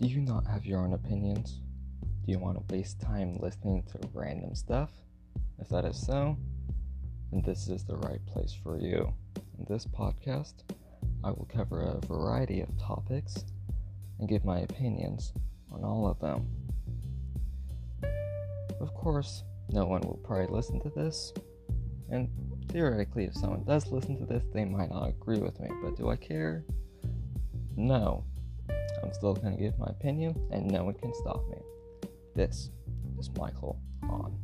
Do you not have your own opinions? Do you want to waste time listening to random stuff? If that is so, then this is the right place for you. In this podcast, I will cover a variety of topics and give my opinions on all of them. Of course, no one will probably listen to this, and theoretically, if someone does listen to this, they might not agree with me, but do I care? No. I'm still going to give my opinion, and no one can stop me. This is Michael on.